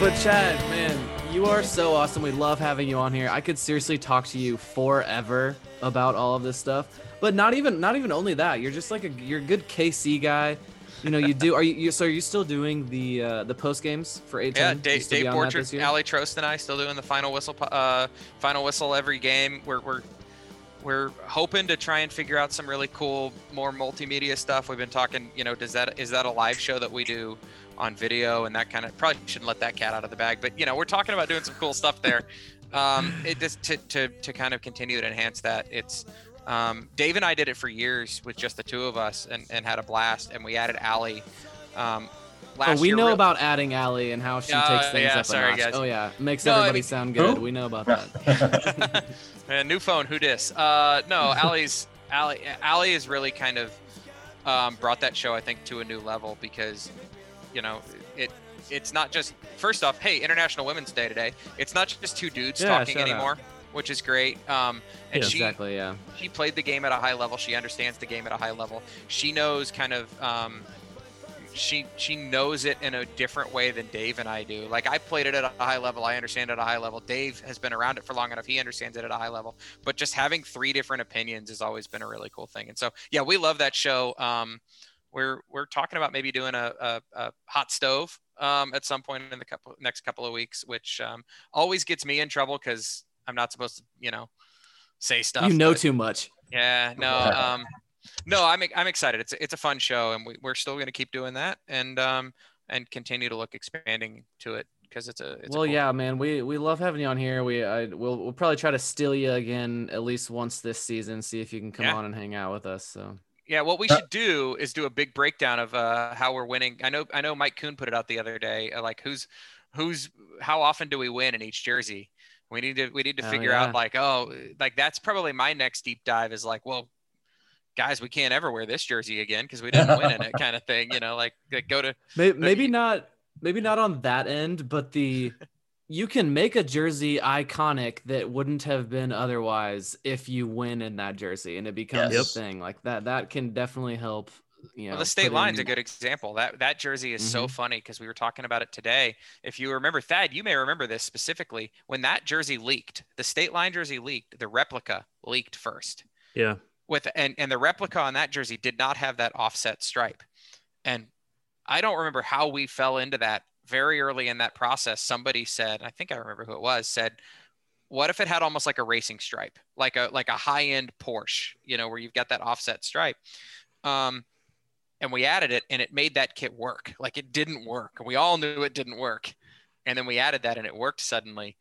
But Chad, man, you are so awesome. We love having you on here. I could seriously talk to you forever about all of this stuff. But not even not even only that. You're just like a you're a good KC guy. You know, you do. Are you, you so? Are you still doing the uh, the post games for eight? Yeah, Dave, Dave Borchard, Ali Trost, and I still doing the final whistle. Uh, final whistle every game. We're we're we're hoping to try and figure out some really cool, more multimedia stuff. We've been talking. You know, does that is that a live show that we do? On video and that kind of probably shouldn't let that cat out of the bag but you know we're talking about doing some cool stuff there um it just to, to to kind of continue to enhance that it's um dave and i did it for years with just the two of us and, and had a blast and we added ali um oh, we know about adding Ali and how she uh, takes things yeah, up sorry, a notch. Guys. Oh yeah, makes no, everybody I mean, sound good. Who? We know about that. Man, new phone, who dis? Uh, no, Ali's Ali. Ali is really kind of um, brought that show, I think, to a new level because you know, it it's not just first off, hey, International Women's Day today. It's not just two dudes yeah, talking anymore, out. which is great. Um, and yeah, she exactly, yeah. She played the game at a high level. She understands the game at a high level. She knows kind of. Um, she she knows it in a different way than Dave and I do. Like I played it at a high level, I understand it at a high level. Dave has been around it for long enough; he understands it at a high level. But just having three different opinions has always been a really cool thing. And so, yeah, we love that show. Um, we're we're talking about maybe doing a, a, a hot stove um, at some point in the couple, next couple of weeks, which um, always gets me in trouble because I'm not supposed to, you know, say stuff. You know but, too much. Yeah, no, um, no, I'm I'm excited. It's it's a fun show, and we, we're still going to keep doing that, and um, and continue to look expanding to it because it's a it's well a cool yeah thing. man we we love having you on here we I, we'll, we'll probably try to steal you again at least once this season see if you can come Yeah. on and hang out with us so Yeah, what we Uh, should do is do a big breakdown of uh, how we're winning. I know, I know, Mike Kuhn put it out the other day. uh, Like, who's, who's, how often do we win in each jersey? We need to, we need to Oh, figure yeah. out like, oh, like that's probably my next deep dive is like, well, guys, we can't ever wear this jersey again because we didn't win in it, kind of thing. You know, like, like go to maybe, maybe not maybe not on that end but the you can make a jersey iconic that wouldn't have been otherwise if you win in that jersey and it becomes Yes. a thing like that that can definitely help you know Well, the state put line's a good example. That that jersey is so Mhm. funny because we were talking about it today. If you remember, Thad, you may remember this specifically. When that jersey leaked, the state line jersey leaked. The replica leaked first. Yeah. With and and the replica on that jersey did not have that offset stripe. And I don't remember how we fell into that very early in that process. Somebody said, I think I remember who it was, said, what if it had almost like a racing stripe, like a like a high end Porsche, you know, where you've got that offset stripe. Um, and we added it, and it made that kit work. Like it didn't work. We all knew it didn't work, and then we added that, and it worked suddenly.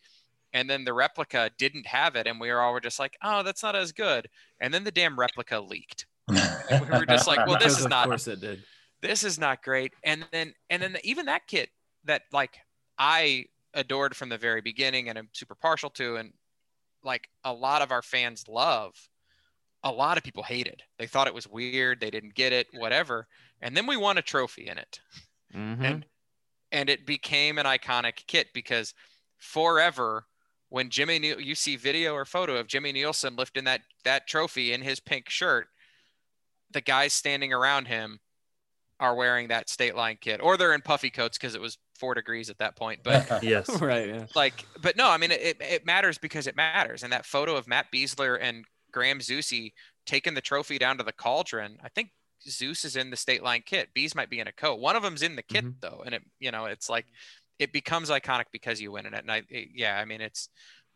And then the replica didn't have it, and we were all were just like, "Oh, that's not as good." And then the damn replica leaked. And we were just like, "Well, this is of not course it did. this is not great and then and then even that kit that like i adored from the very beginning and i'm super partial to and like a lot of our fans love a lot of people hated. They thought it was weird. They didn't get it whatever. And then we won a trophy in it. Mhm. and and it became an iconic kit because forever when Jimmy Neal you see video or photo of Jimmy Nielsen lifting that that trophy in his pink shirt the guys standing around him are wearing that state line kit or they're in puffy coats because it was four degrees at that point but yes. right. Yeah. like but no i mean it, it matters because it matters and that photo of matt Besler and graham Zusi taking the trophy down to the cauldron i think zeus is in the state line kit bees might be in a coat one of them's in the kit Mhm. though and it you know it's like it becomes iconic because you win in it and i it- yeah i mean it's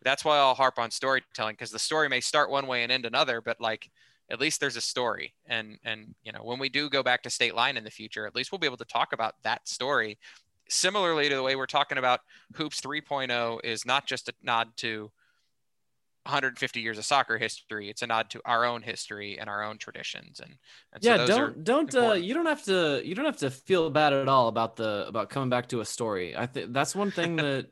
that's why i'll harp on storytelling because the story may start one way and end another but like at least there's a story and and you know when we do go back to state line in the future at least we'll be able to talk about that story similarly to the way we're talking about hoops 3.0 is not just a nod to 150 years of soccer history it's a nod to our own history and our own traditions. And, and so yeah those don't don't uh, you don't have to you don't have to feel bad at all about the about coming back to a story. I think that's one thing that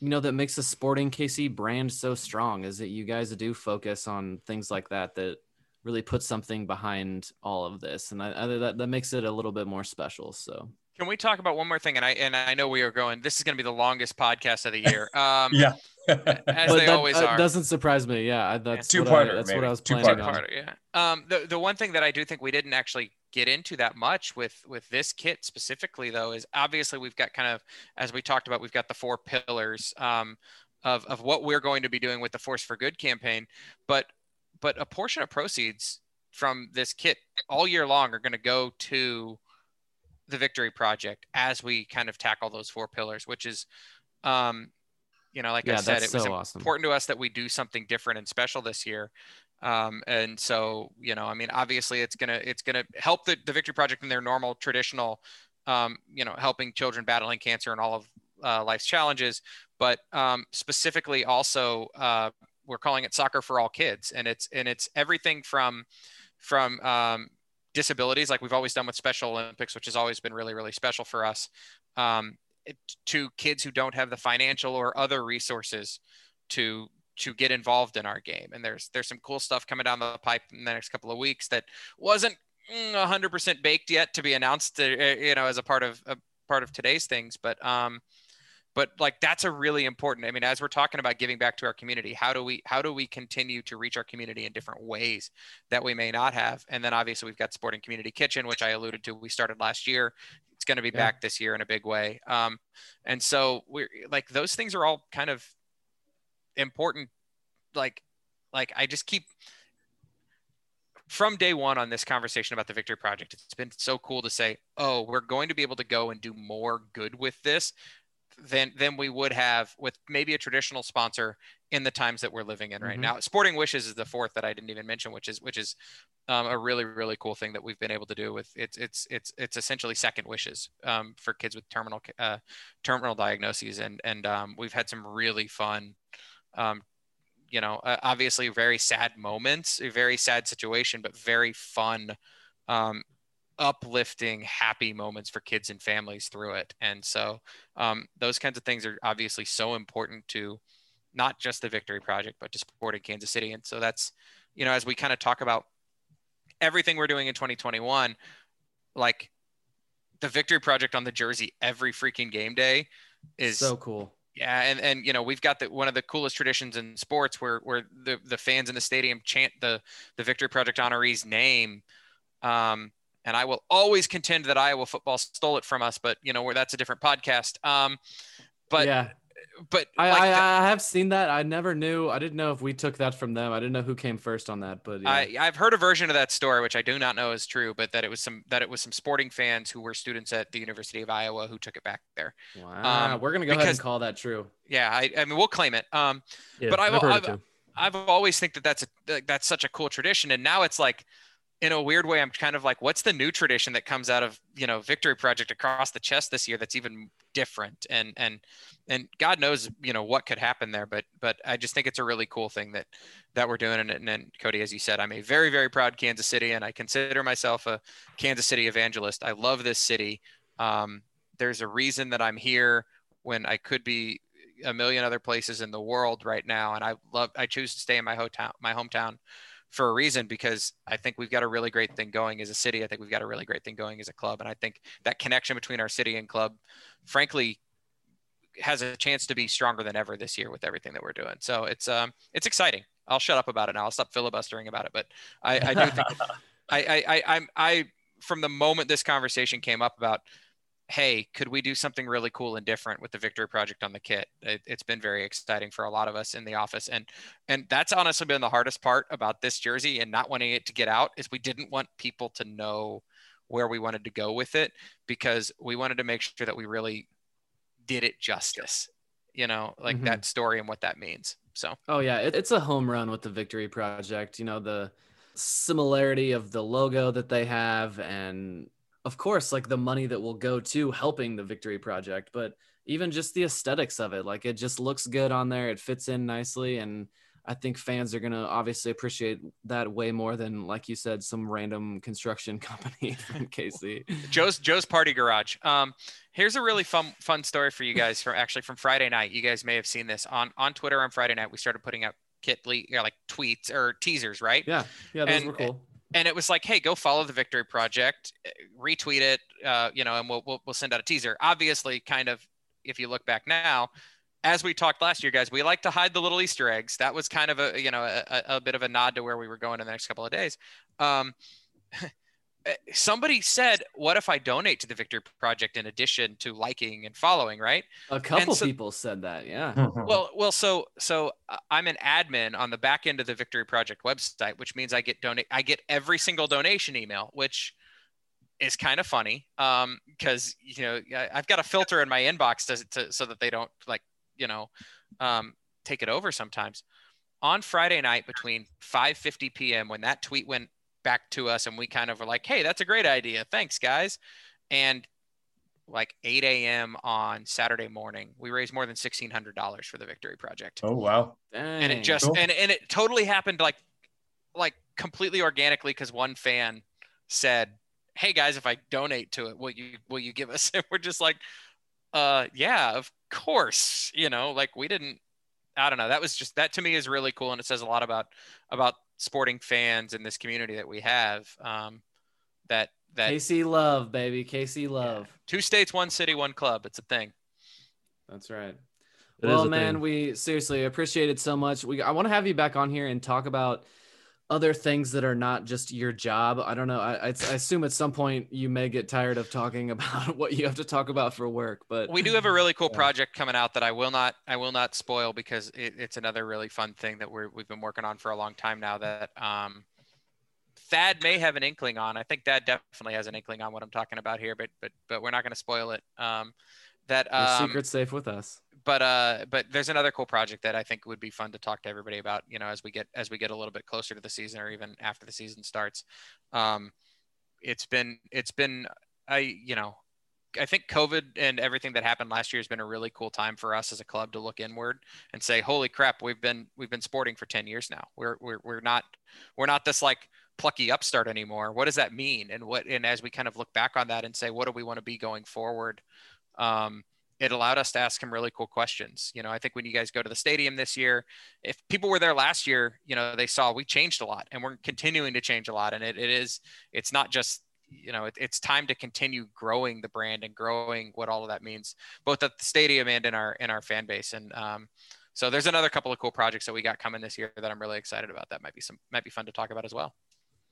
you know that makes the sporting kc brand so strong is that you guys do focus on things like that that really put something behind all of this. And I, I, that, that makes it a little bit more special so can we talk about one more thing? And i and i know we are going this is going to be the longest podcast of the year. Um Yeah. as but they that always uh, are. doesn't surprise me. Yeah that's Two-parter, that's what i was Two-parter. on. Two-parter, yeah. Um, the the one thing that I do think we didn't actually get into that much with with this kit specifically though is obviously we've got kind of as we talked about we've got the four pillars um, of of what we're going to be doing with the Force for Good campaign, but but a portion of proceeds from this kit all year long are going to go to the Victory Project as we kind of tackle those four pillars, which is um, you know, like I said, it was awesome. important to us that we do something different and special this year. Um, and so, you know, I mean, obviously it's gonna it's gonna help the, the Victory Project in their normal traditional, um, you know, helping children battling cancer and all of uh, life's challenges, but um, specifically also uh, we're calling it Soccer for All Kids, and it's and it's everything from from um, disabilities like we've always done with Special Olympics, which has always been really really special for us. Um, to kids who don't have the financial or other resources to to get involved in our game and there's there's some cool stuff coming down the pipe in the next couple of weeks that wasn't mm, 100% baked yet to be announced uh, you know as a part of a part of today's things but um but like that's a really important i mean as we're talking about giving back to our community how do we how do we continue to reach our community in different ways that we may not have? And then obviously we've got sporting community kitchen which i alluded to we started last year. It's going to be Yeah. back this year in a big way. Um and so we're like those things are all kind of important like like i just keep from day one on this conversation about the victory project it's been so cool to say oh we're going to be able to go and do more good with this than than we would have with maybe a traditional sponsor in the times that we're living in right Mhm. now sporting wishes is the fourth that i didn't even mention which is which is um, a really really cool thing that we've been able to do with it's it's it's it's essentially second wishes um, for kids with terminal uh, terminal diagnoses and and um, we've had some really fun um, you know uh, obviously very sad moments a very sad situation but very fun um, uplifting happy moments for kids and families through it. And so um, those kinds of things are obviously so important to not just the victory project but to sporting kansas city. And so that's you know as we kind of talk about everything we're doing in 2021 like the victory project on the jersey every freaking game day is so cool. Yeah, and and you know we've got the one of the coolest traditions in sports where where the the fans in the stadium chant the the Victory Project honoree's name. Um, and I will always contend that Iowa football stole it from us, but you know where that's a different podcast. Um, but yeah but I, like I, the- I have seen that. I never knew. I didn't know if we took that from them. I didn't know who came first on that. But yeah. I, I've heard a version of that story, which I do not know is true, but that it was some that it was some sporting fans who were students at the University of Iowa who took it back there. wow, um, we're gonna go ahead because- and call that true. Yeah, I, I mean we'll claim it. Um, Yeah, but I've, I've I've. I've always think that that's a like, that's such a cool tradition, and now it's like, in a weird way, I'm kind of like, what's the new tradition that comes out of you know Victory Project across the chest this year that's even different, and and and God knows you know what could happen there, but but I just think it's a really cool thing that that we're doing, and, and, and Cody, as you said, I'm a very very proud Kansas City, and I consider myself a Kansas City evangelist. I love this city. Um, there's a reason that I'm here when I could be a million other places in the world right now and i love i choose to stay in my hotel my hometown for a reason because i think we've got a really great thing going as a city. I think we've got a really great thing going as a club. And i think that connection between our city and club frankly has a chance to be stronger than ever this year with everything that we're doing. So it's um it's exciting. I'll shut up about it now. I'll stop filibustering about it. But i i do think I, I i i'm i from the moment this conversation came up about hey, could we do something really cool and different with the Victory Project on the kit? It, has been very exciting for a lot of us in the office, and and that's honestly been the hardest part about this jersey and not wanting it to get out is we didn't want people to know where we wanted to go with it because we wanted to make sure that we really did it justice, you know, like Mhm. that story and what that means. So Oh yeah, it, it's a home run with the Victory Project. You know the similarity of the logo that they have, and of course, like the money that will go to helping the Victory Project, but even just the aesthetics of it, like it just looks good on there. It fits in nicely, and I think fans are gonna obviously appreciate that way more than, like you said, some random construction company from KC. Joe's Joe's Party Garage. Um, here's a really fun fun story for you guys from actually from Friday night. You guys may have seen this on on Twitter on Friday night. We started putting out kit you know, like tweets or teasers, right? Yeah, yeah, those And- were cool. And it was like, hey, go follow the Victory Project, eh, retweet it, uh, you know, and we'll, we'll we'll send out a teaser. Obviously, kind of, if you look back now, as we talked last year, guys, we like to hide the little Easter eggs. That was kind of a you know a, a- bit of a nod to where we were going in the next couple of days. Um, somebody said, "What if I donate to the Victory Project in addition to liking and following?" Right? A couple so- people said that. Yeah. Well, well, so so uh, I'm an admin on the back end of the Victory Project website, which means I get donate I get every single donation email, which is kind of funny um because you know I- I've got a filter in my inbox to, to so that they don't like you know um take it over sometimes. On Friday night between 5:50 p.m. when that tweet went back to us and we kind of were like, "Hey, that's a great idea. Thanks, guys." And like 8 a.m. on Saturday morning, we raised more than $1,600 for the Victory Project. Oh wow. And it just, Cool. and, and it totally happened like, like completely organically because one fan said, Hey guys, if I donate to it, will you, will you give us? And we're just like, uh, yeah, of course, you know, like we didn't, I don't know. That was just, that to me is really cool. And it says a lot about, about sporting fans in this community that we have. Um, that, that KC love, baby. KC love. two states, one city, one club. It's a thing. That's right. It is well, man, thing. we seriously appreciate it so much. We I want to have you back on here and talk about other things that are not just your job. I don't know. I, I, I assume at some point you may get tired of talking about what you have to talk about for work, but we do have a really cool Yeah. project coming out that I will not I will not spoil because it, it's another really fun thing that we're we've been working on for a long time now that um Thad may have an inkling on. I think Thad definitely has an inkling on what I'm talking about here, but but but we're not going to spoil it. Um that um, secret's safe with us. but uh but there's another cool project that I think would be fun to talk to everybody about, you know, as we get as we get a little bit closer to the season or even after the season starts. Um it's been it's been I you know, I think COVID and everything that happened last year has been a really cool time for us as a club to look inward and say, "Holy crap, we've been we've been sporting for 10 years now. We're we're we're not we're not this like plucky upstart anymore. What does that mean?" And what and as we kind of look back on that and say, "What do we want to be going forward?" Um it allowed us to ask some really cool questions. You know, I think when you guys go to the stadium this year, if people were there last year, you know, they saw we changed a lot and we're continuing to change a lot. And it, it is, it's not just, you know, it, it's time to continue growing the brand and growing what all of that means, both at the stadium and in our, in our fan base. And, um, so there's another couple of cool projects that we got coming this year that I'm really excited about. That might be some, might be fun to talk about as well.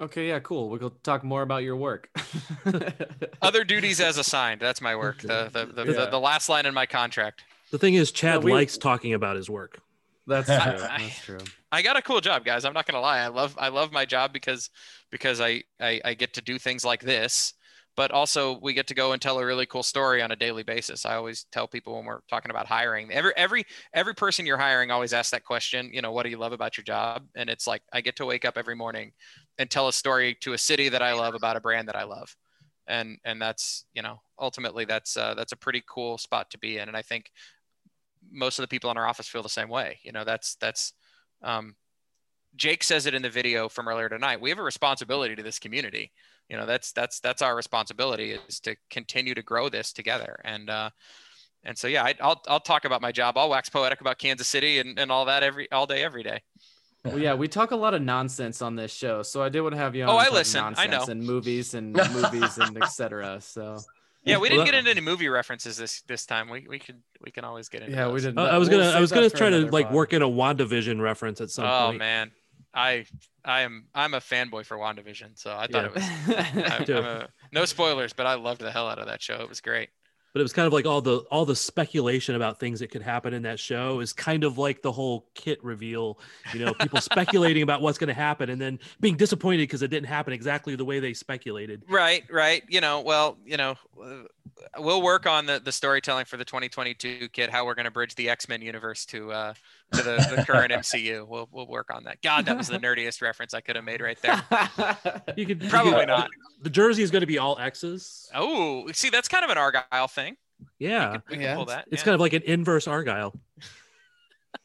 Okay, yeah, cool. We'll talk more about your work. Other duties as assigned. That's my work. The, the, the, Yeah. the, the last line in my contract. The thing is, Chad we- likes talking about his work. That's true. I- That's true. I got a cool job, guys. I'm not gonna lie. I love I love my job because because I, I I get to do things like this, but also we get to go and tell a really cool story on a daily basis. I always tell people when we're talking about hiring, every every every person you're hiring always asks that question. You know, what do you love about your job? And it's like I get to wake up every morning and tell a story to a city that I love about a brand that I love, and and that's you know ultimately that's uh, that's a pretty cool spot to be in. And I think most of the people in our office feel the same way. You know, that's that's um, Jake says it in the video from earlier tonight. We have a responsibility to this community. You know, that's that's that's our responsibility is to continue to grow this together. And uh, and so yeah, I, I'll I'll talk about my job. I'll wax poetic about Kansas City and, and all that every all day every day. Well, yeah, we talk a lot of nonsense on this show, so I did want to have you on. Oh, I talk listen. I nonsense know. And movies and movies and etc. So Yeah, we didn't get into any movie references this this time. We we could we can always get into. yeah, we those. did. Uh, I was we'll gonna I was gonna try to like pod. work in a Wandavision reference at some Oh point. man, I I am I'm a fanboy for WandaVision, so I thought it was. I, I'm a, no spoilers, but I loved the hell out of that show. It was great. But it was kind of like all the all the speculation about things that could happen in that show is kind of like the whole kit reveal. You know, people speculating about what's going to happen and then being disappointed because it didn't happen exactly the way they speculated. Right, right. You know, well, you know, uh, we'll work on the, the storytelling for the 2022 kit, how we're going to bridge the X-Men universe to uh to the, the current MCU. We'll we'll work on that. God, that was the nerdiest reference I could have made right there. You could you Probably could- not. The jersey is going to be all X's. Oh, see, that's kind of an Argyle thing. Yeah, We can Yeah, pull that. it's yeah. kind of like an inverse Argyle.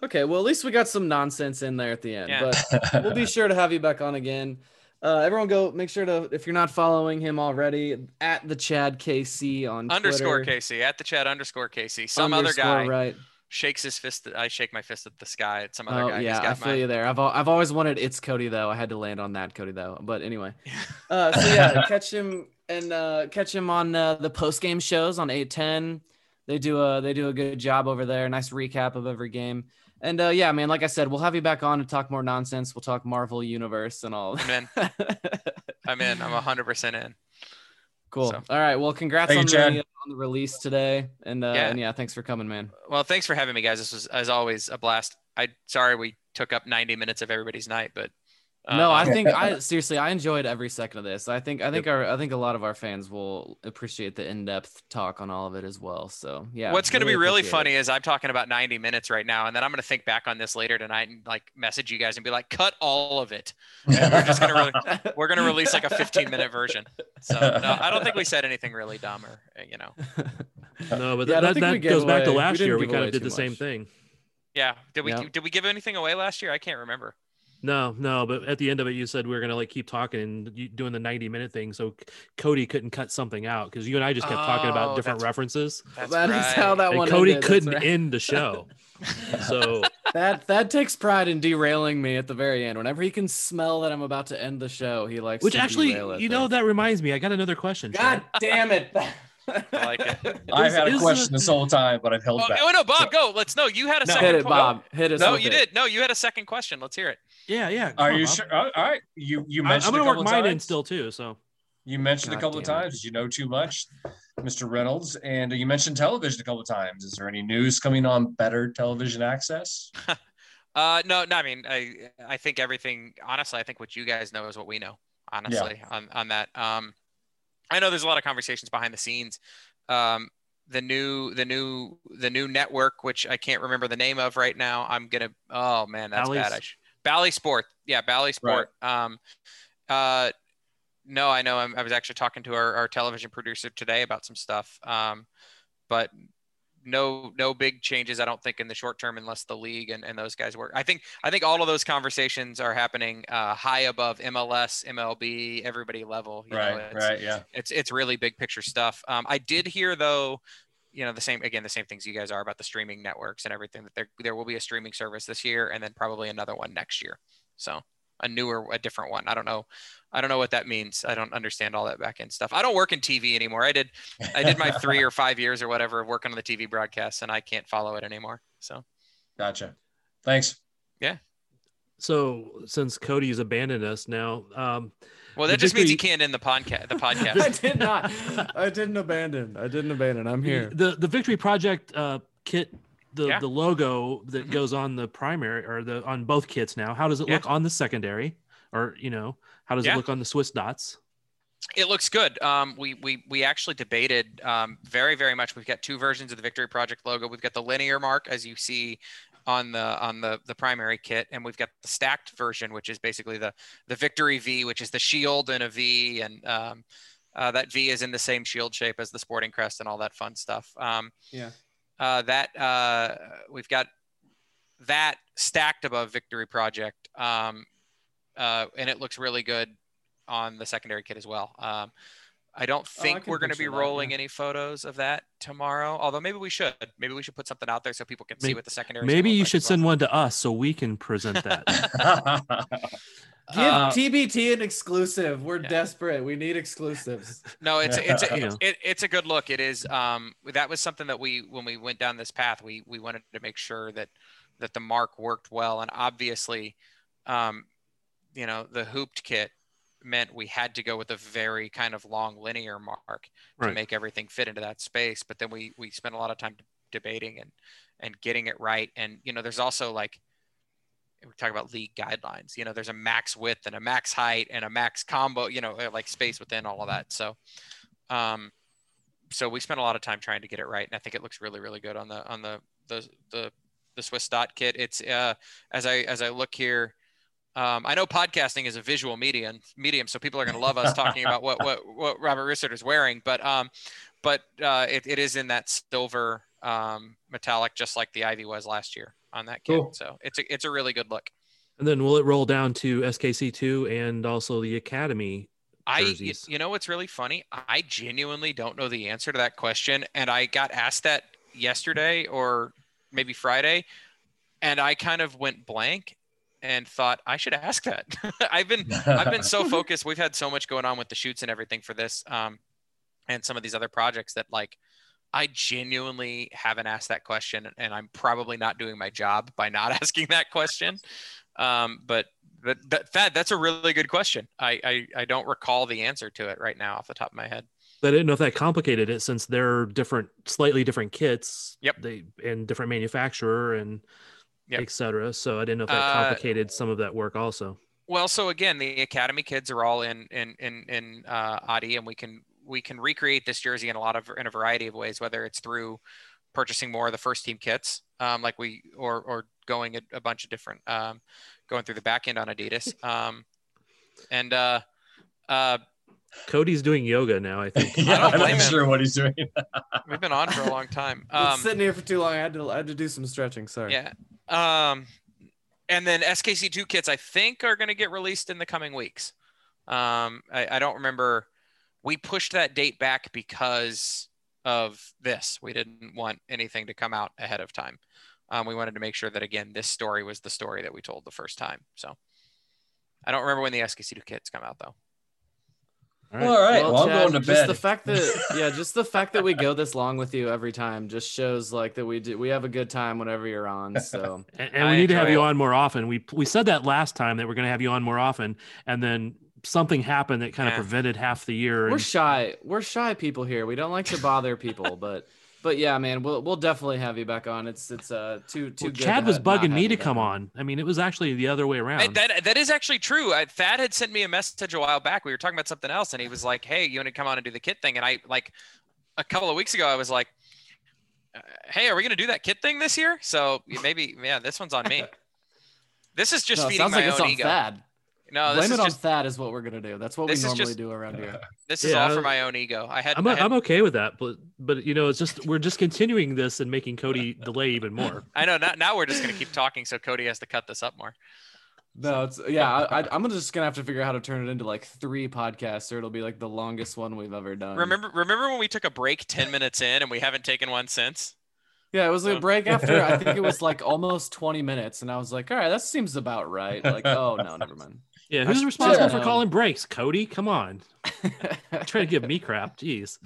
okay, well at least we got some nonsense in there at the end, Yeah. but we'll be sure to have you back on again. Uh, everyone, go make sure to if you're not following him already at the Chad KC on underscore Twitter. Casey at the chat underscore Casey. Some Underscore, other guy right? shakes his fist. I shake my fist at the sky at some other Oh guy. Yeah, I feel my- you there. I've I've always wanted it's Cody though. I had to land on that Cody though. But anyway, uh, so yeah, catch him and uh, catch him on uh, the post game shows on eight ten. They do a they do a good job over there. Nice recap of every game. And uh, yeah, man, like I said, we'll have you back on to talk more nonsense. We'll talk Marvel Universe and all. I'm in. I'm in. I'm 100% in. cool. So- All right. Well, congrats Thank on you, the, on the release today. And uh, Yeah. and yeah, thanks for coming, man. Well, thanks for having me, guys. This was, as always, a blast. I sorry we took up 90 minutes of everybody's night, but no, I think I seriously I enjoyed every second of this. I think I think our I think a lot of our fans will appreciate the in-depth talk on all of it as well. So yeah. What's going to be really funny it. is I'm talking about 90 minutes right now, and then I'm going to think back on this later tonight and like message you guys and be like, cut all of it. And we're just going to re- we're going to release like a 15 minute version. So no, I don't think we said anything really dumb or uh, you know. No, but Yeah, I that, that gave goes back to away- we last year. We kind of did too the same thing. Yeah, did we Yeah. did we give anything away last year? I can't remember. No, no, but at the end of it, you said we were gonna like keep talking and you- doing the ninety minute thing, so Cody couldn't cut something out because you and I just kept talking Oh, about different that's- references, That's That is right. how that and one Cody ended, couldn't right. end the show. so That that takes pride in derailing me at the very end. Whenever he can smell that I'm about to end the show, he likes. Which to actually, derail it you there. know, that reminds me. I got another question. God Chad. damn it! I like it. I've had a question the- this whole time, but I've held Oh, back. oh, no, Bob, go. Let's know. You had a second. Hit it, que- oh. Bob. Hit us. No, you it. did. No, you had a second question. Let's hear it. Yeah, yeah. Are on, you Bob. sure? All right. You you mentioned I'm gonna a work mine times. in still too. So You mentioned God a couple of damn it. times. You know too much, Mr. Reynolds? And you mentioned television a couple of times. Is there any news coming on better television access? Uh, no, no. I mean, I I think everything. Honestly, I think what you guys know is what we know. Honestly, on on that. Um, I know there's a lot of conversations behind the scenes. Um, the new the new the new network, which I can't remember the name of right now. I'm gonna. Oh man, that's Bally's- bad. I sh- Bally Sport. Yeah, Bally Sport. Um, uh, no, I know. I'm, I was actually talking to our, our television producer today about some stuff. Um, but no no big changes i don't think in the short term unless the league and, and those guys work i think i think all of those conversations are happening uh, high above mls mlb everybody level you know, right, it's, right, yeah. it's it's really big picture stuff um, i did hear though you know the same again the same things you guys are about the streaming networks and everything that there there will be a streaming service this year and then probably another one next year so a newer a different one i don't know i don't know what that means i don't understand all that back end stuff i don't work in tv anymore i did I did my three or five years or whatever of working on the TV broadcast, and I can't follow it anymore. So Gotcha. Thanks. So since Cody's abandoned us now, um, well, that just means he can't end the podcast. The podcast. I did not. I didn't abandon. I didn't abandon. I'm here. the the Victory Project uh, kit the Yeah. the logo that Mhm. goes on the primary or the on both kits now. How does it Yeah. look on the secondary? Or you know, how does Yeah. it look on the Swiss dots? It looks good. Um, we we we actually debated um, very very much. We've got two versions of the Victory Project logo. We've got the linear mark as you see on the on the the primary kit, and we've got the stacked version, which is basically the the Victory V, which is the shield and a V, and um, uh, that V is in the same shield shape as the Sporting Crest and all that fun stuff. Um, Yeah. uh, that uh, we've got that stacked above Victory Project, um, uh, and it looks really good on the secondary kit as well. Um, I don't Oh, I think we're going to be picture that, rolling yeah. any photos of that tomorrow. Although maybe we should. Maybe we should put something out there so people can see what the secondary. Maybe you should send one to us so we can present that. Give Uh, TBT an exclusive. We're desperate. We need exclusives. No, it's it's a, it's, it, it's a good look. It is. Um, that was something that we when we went down this path, we we wanted to make sure that that the mark worked well, and obviously, um, you know, the hooped kit meant we had to go with a very kind of long linear mark to make everything fit into that space. But then we we spent a lot of time debating and and getting it right. And you know, there's also like we talk about league guidelines. You know, there's a max width and a max height and a max combo. You know, like space within all of that. So, um, so we spent a lot of time trying to get it right, and I think it looks really, really good on the on the the the, the Swiss dot kit. It's uh, as I as I look here. Um, I know podcasting is a visual medium, medium, so people are going to love us talking about what what what Robert Rissert is wearing. But um, but uh, it, it is in that silver um, metallic, just like the Ivy was last year on that kit. Cool. So it's a it's a really good look. and then will it roll down to SKC2 and also the Academy I, jerseys? you know what's really funny? I genuinely don't know the answer to that question, and I got asked that yesterday or maybe Friday, and I kind of went blank and thought I should ask that. I've been I've been so focused. We've had so much going on with the shoots and everything for this, um, and some of these other projects that like I genuinely haven't asked that question, and I'm probably not doing my job by not asking that question. Um, but but that, that that's a really good question. I, I I don't recall the answer to it right now off the top of my head. I didn't know if that complicated it since they're different, slightly different kits. Yep. They and different manufacturer and Yep. et cetera. So I didn't know if that Uh, complicated some of that work also. Well, so again, the academy kids are all in in in in uh, Adi, and we can we can recreate this jersey in a lot of in a variety of ways, whether it's through purchasing more of the first team kits, um, like we or or going a, a bunch of different um, going through the back end on Adidas, um, and uh, uh, Cody's doing yoga now, I think. yeah, don't I'm not sure what he's doing. we've been on for a long time. Been Um, sitting here for too long. I had to I had to do some stretching. Sorry. Yeah. Um, and then SKC2 kits, I think, are going to get released in the coming weeks. Um, I, I don't remember. We pushed that date back because of this. We didn't want anything to come out ahead of time. Um, we wanted to make sure that again, this story was the story that we told the first time. So I don't remember when the SKC2 kits come out though. All right. All right, well, I'm going to just the fact that yeah, just the fact that we go this long with you every time just shows like that we do we have a good time whenever you're on. So And, and we need to have enjoy you on more often. We we said that last time that we're going to have you on more often, and then something happened that kind of prevented half the year. we're and- shy. We're shy people here. We don't like to bother people, but but yeah, man, we'll we'll definitely have you back on. It's it's uh too too Well, good. Chad to was bugging me to come on. I mean, it was actually the other way I- around. that that is actually true. I, Thad had sent me a message a while back. We were talking about something else, and he was like, "Hey, you want to come on and do the kit thing?" And I like a couple of weeks ago, I was like, uh, "Hey, are we going to do that kit thing this year?" So maybe, yeah, this one's on me. This is just No, feeding my like it's own on ego. Thad. No, this Blame is it on just Thad is what we're gonna do. That's what we normally just- do around here. this is Yeah, all for my own ego. I had, I'm, I, had I'm okay with that, but but you know, it's just we're just continuing this and making Cody delay even more. I know now, now we're just going to keep talking, so Cody has to cut this up more. No, it's yeah. I, I, I'm just gonna have to figure out how to turn it into like three podcasts, or it'll be like the longest one we've ever done. Remember, remember when we took a break ten minutes in and we haven't taken one since? Yeah, it was a break after I think it was like almost 20 minutes, and I was like, all right, that seems about right. Like, oh no, never mind. Yeah, who's responsible for calling breaks? Cody, come on, try to give me crap. Jeez.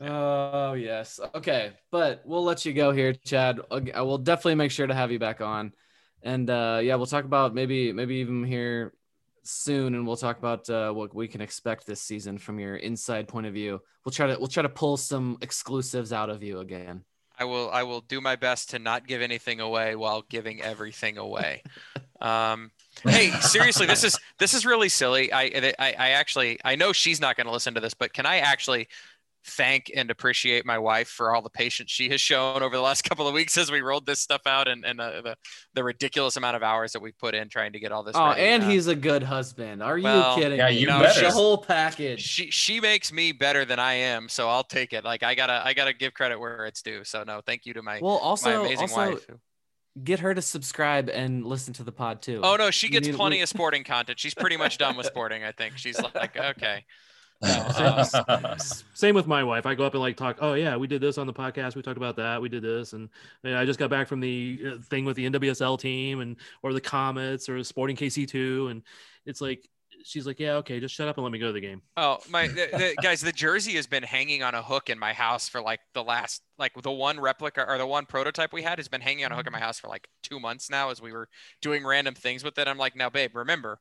Oh yes. Okay, but we'll let you go here, Chad. Ag- I will definitely make sure to have you back on, and uh, yeah, we'll talk about maybe maybe even here soon, and we'll talk about uh, what we can expect this season from your inside point of view. We'll try to we'll try to pull some exclusives out of you again. I will I will do my best to not give anything away while giving everything away. Um, hey, seriously, this is this is really silly. I I, I actually I know she's not going to listen to this, but can I actually thank and appreciate my wife for all the patience she has shown over the last couple of weeks as we rolled this stuff out and, and uh, the, the ridiculous amount of hours that we put in trying to get all this. Oh, ready. and Uh, he's a good husband. Are well, you kidding? Yeah, me? you No, better. The whole package. she she makes me better than I am, so I'll take it. Like I gotta I gotta give credit where it's due. So no, thank you to my Well, also my amazing also wife. Get her to subscribe and listen to the pod too. Oh no, she gets plenty of sporting content. She's pretty much done with sporting. I think she's like, okay, Same with my wife. I go up and like talk. Oh yeah, we did this on the podcast. We talked about that. We did this, and you know, I just got back from the uh, thing with the NWSL team, and or the Comets or Sporting KC two, and it's like she's like, yeah, okay, just shut up and let me go to the game. Oh my the, the, guys, the jersey has been hanging on a hook in my house for like the last like the one replica or the one prototype we had has been hanging on a hook in my mm-hmm. house for like two months now as we were doing random things with it. I'm like, now babe, remember,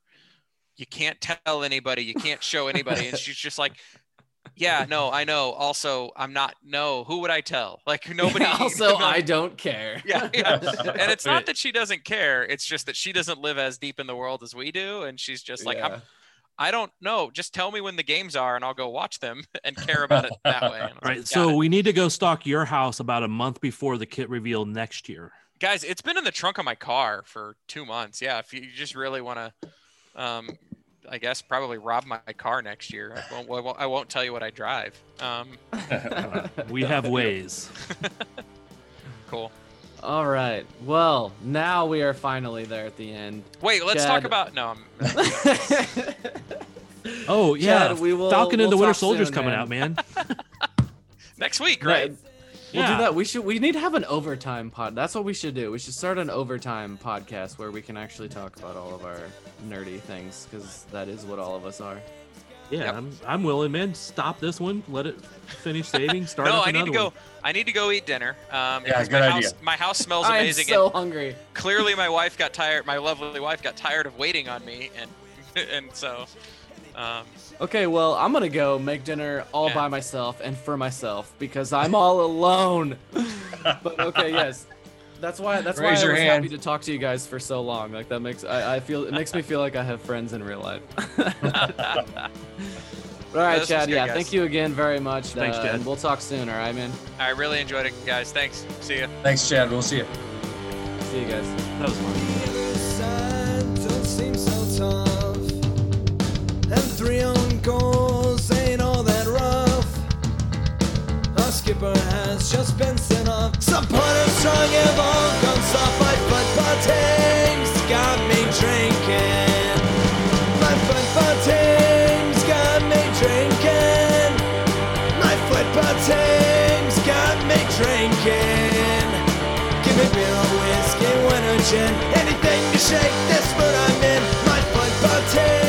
you can't tell anybody, you can't show anybody. And she's just like, Yeah, no, I know. Also, I'm not no, who would I tell? Like nobody also, no- I don't care. yeah, yeah. And it's not that she doesn't care, it's just that she doesn't live as deep in the world as we do. And she's just like, Yeah. I'm I don't know. Just tell me when the games are, and I'll go watch them and care about it that way. And I was All like, right, so it." we need to go stock your house about a month before the kit reveal next year. guys, it's been in the trunk of my car for two months. Yeah, if you just really want to, um, I guess probably rob my car next year. I won't, I won't, I won't tell you what I drive. Um, We have ways. cool. All right. Well, now we are finally there at the end. Wait, let's talk about no. I'm, Oh yeah, Chad, we will- Falcon and the we'll Winter Soldier's soon, coming man. out, man. next week, right? We'll Yeah. do that. We should. We need to have an overtime pod. That's what we should do. We should start an overtime podcast where we can actually talk about all of our nerdy things because that is what all of us are. Yeah, Yep. I'm, I'm willing, man. Stop this one. Let it finish saving. Start no, I need to go. one. I need to go eat dinner. Um, Yeah, good my idea. house, my house smells amazing. I am so hungry. clearly, my wife got tired. My lovely wife got tired of waiting on me, and and so, um, Okay, well, I'm gonna go make dinner all Yeah. by myself and for myself because I'm all alone. but okay, yes, that's why. That's why Raise I your was hand. happy to talk to you guys for so long. Like that makes I, I feel it makes me feel like I have friends in real life. all right, This Chad. good, Yeah, guys. thank you again very much. Thanks, uh, Chad. We'll talk soon. All right, man. I really enjoyed it, guys. Thanks. See you. Thanks, Chad. We'll see you. See you guys. That was fun. Skipper has just been sent off. Supporters strong have all gone soft. My football team's got me drinking. My football team's got me drinking. My football team's got me drinking. Give me beer or whiskey, wine or gin, anything to shake this mood I'm in. My football team's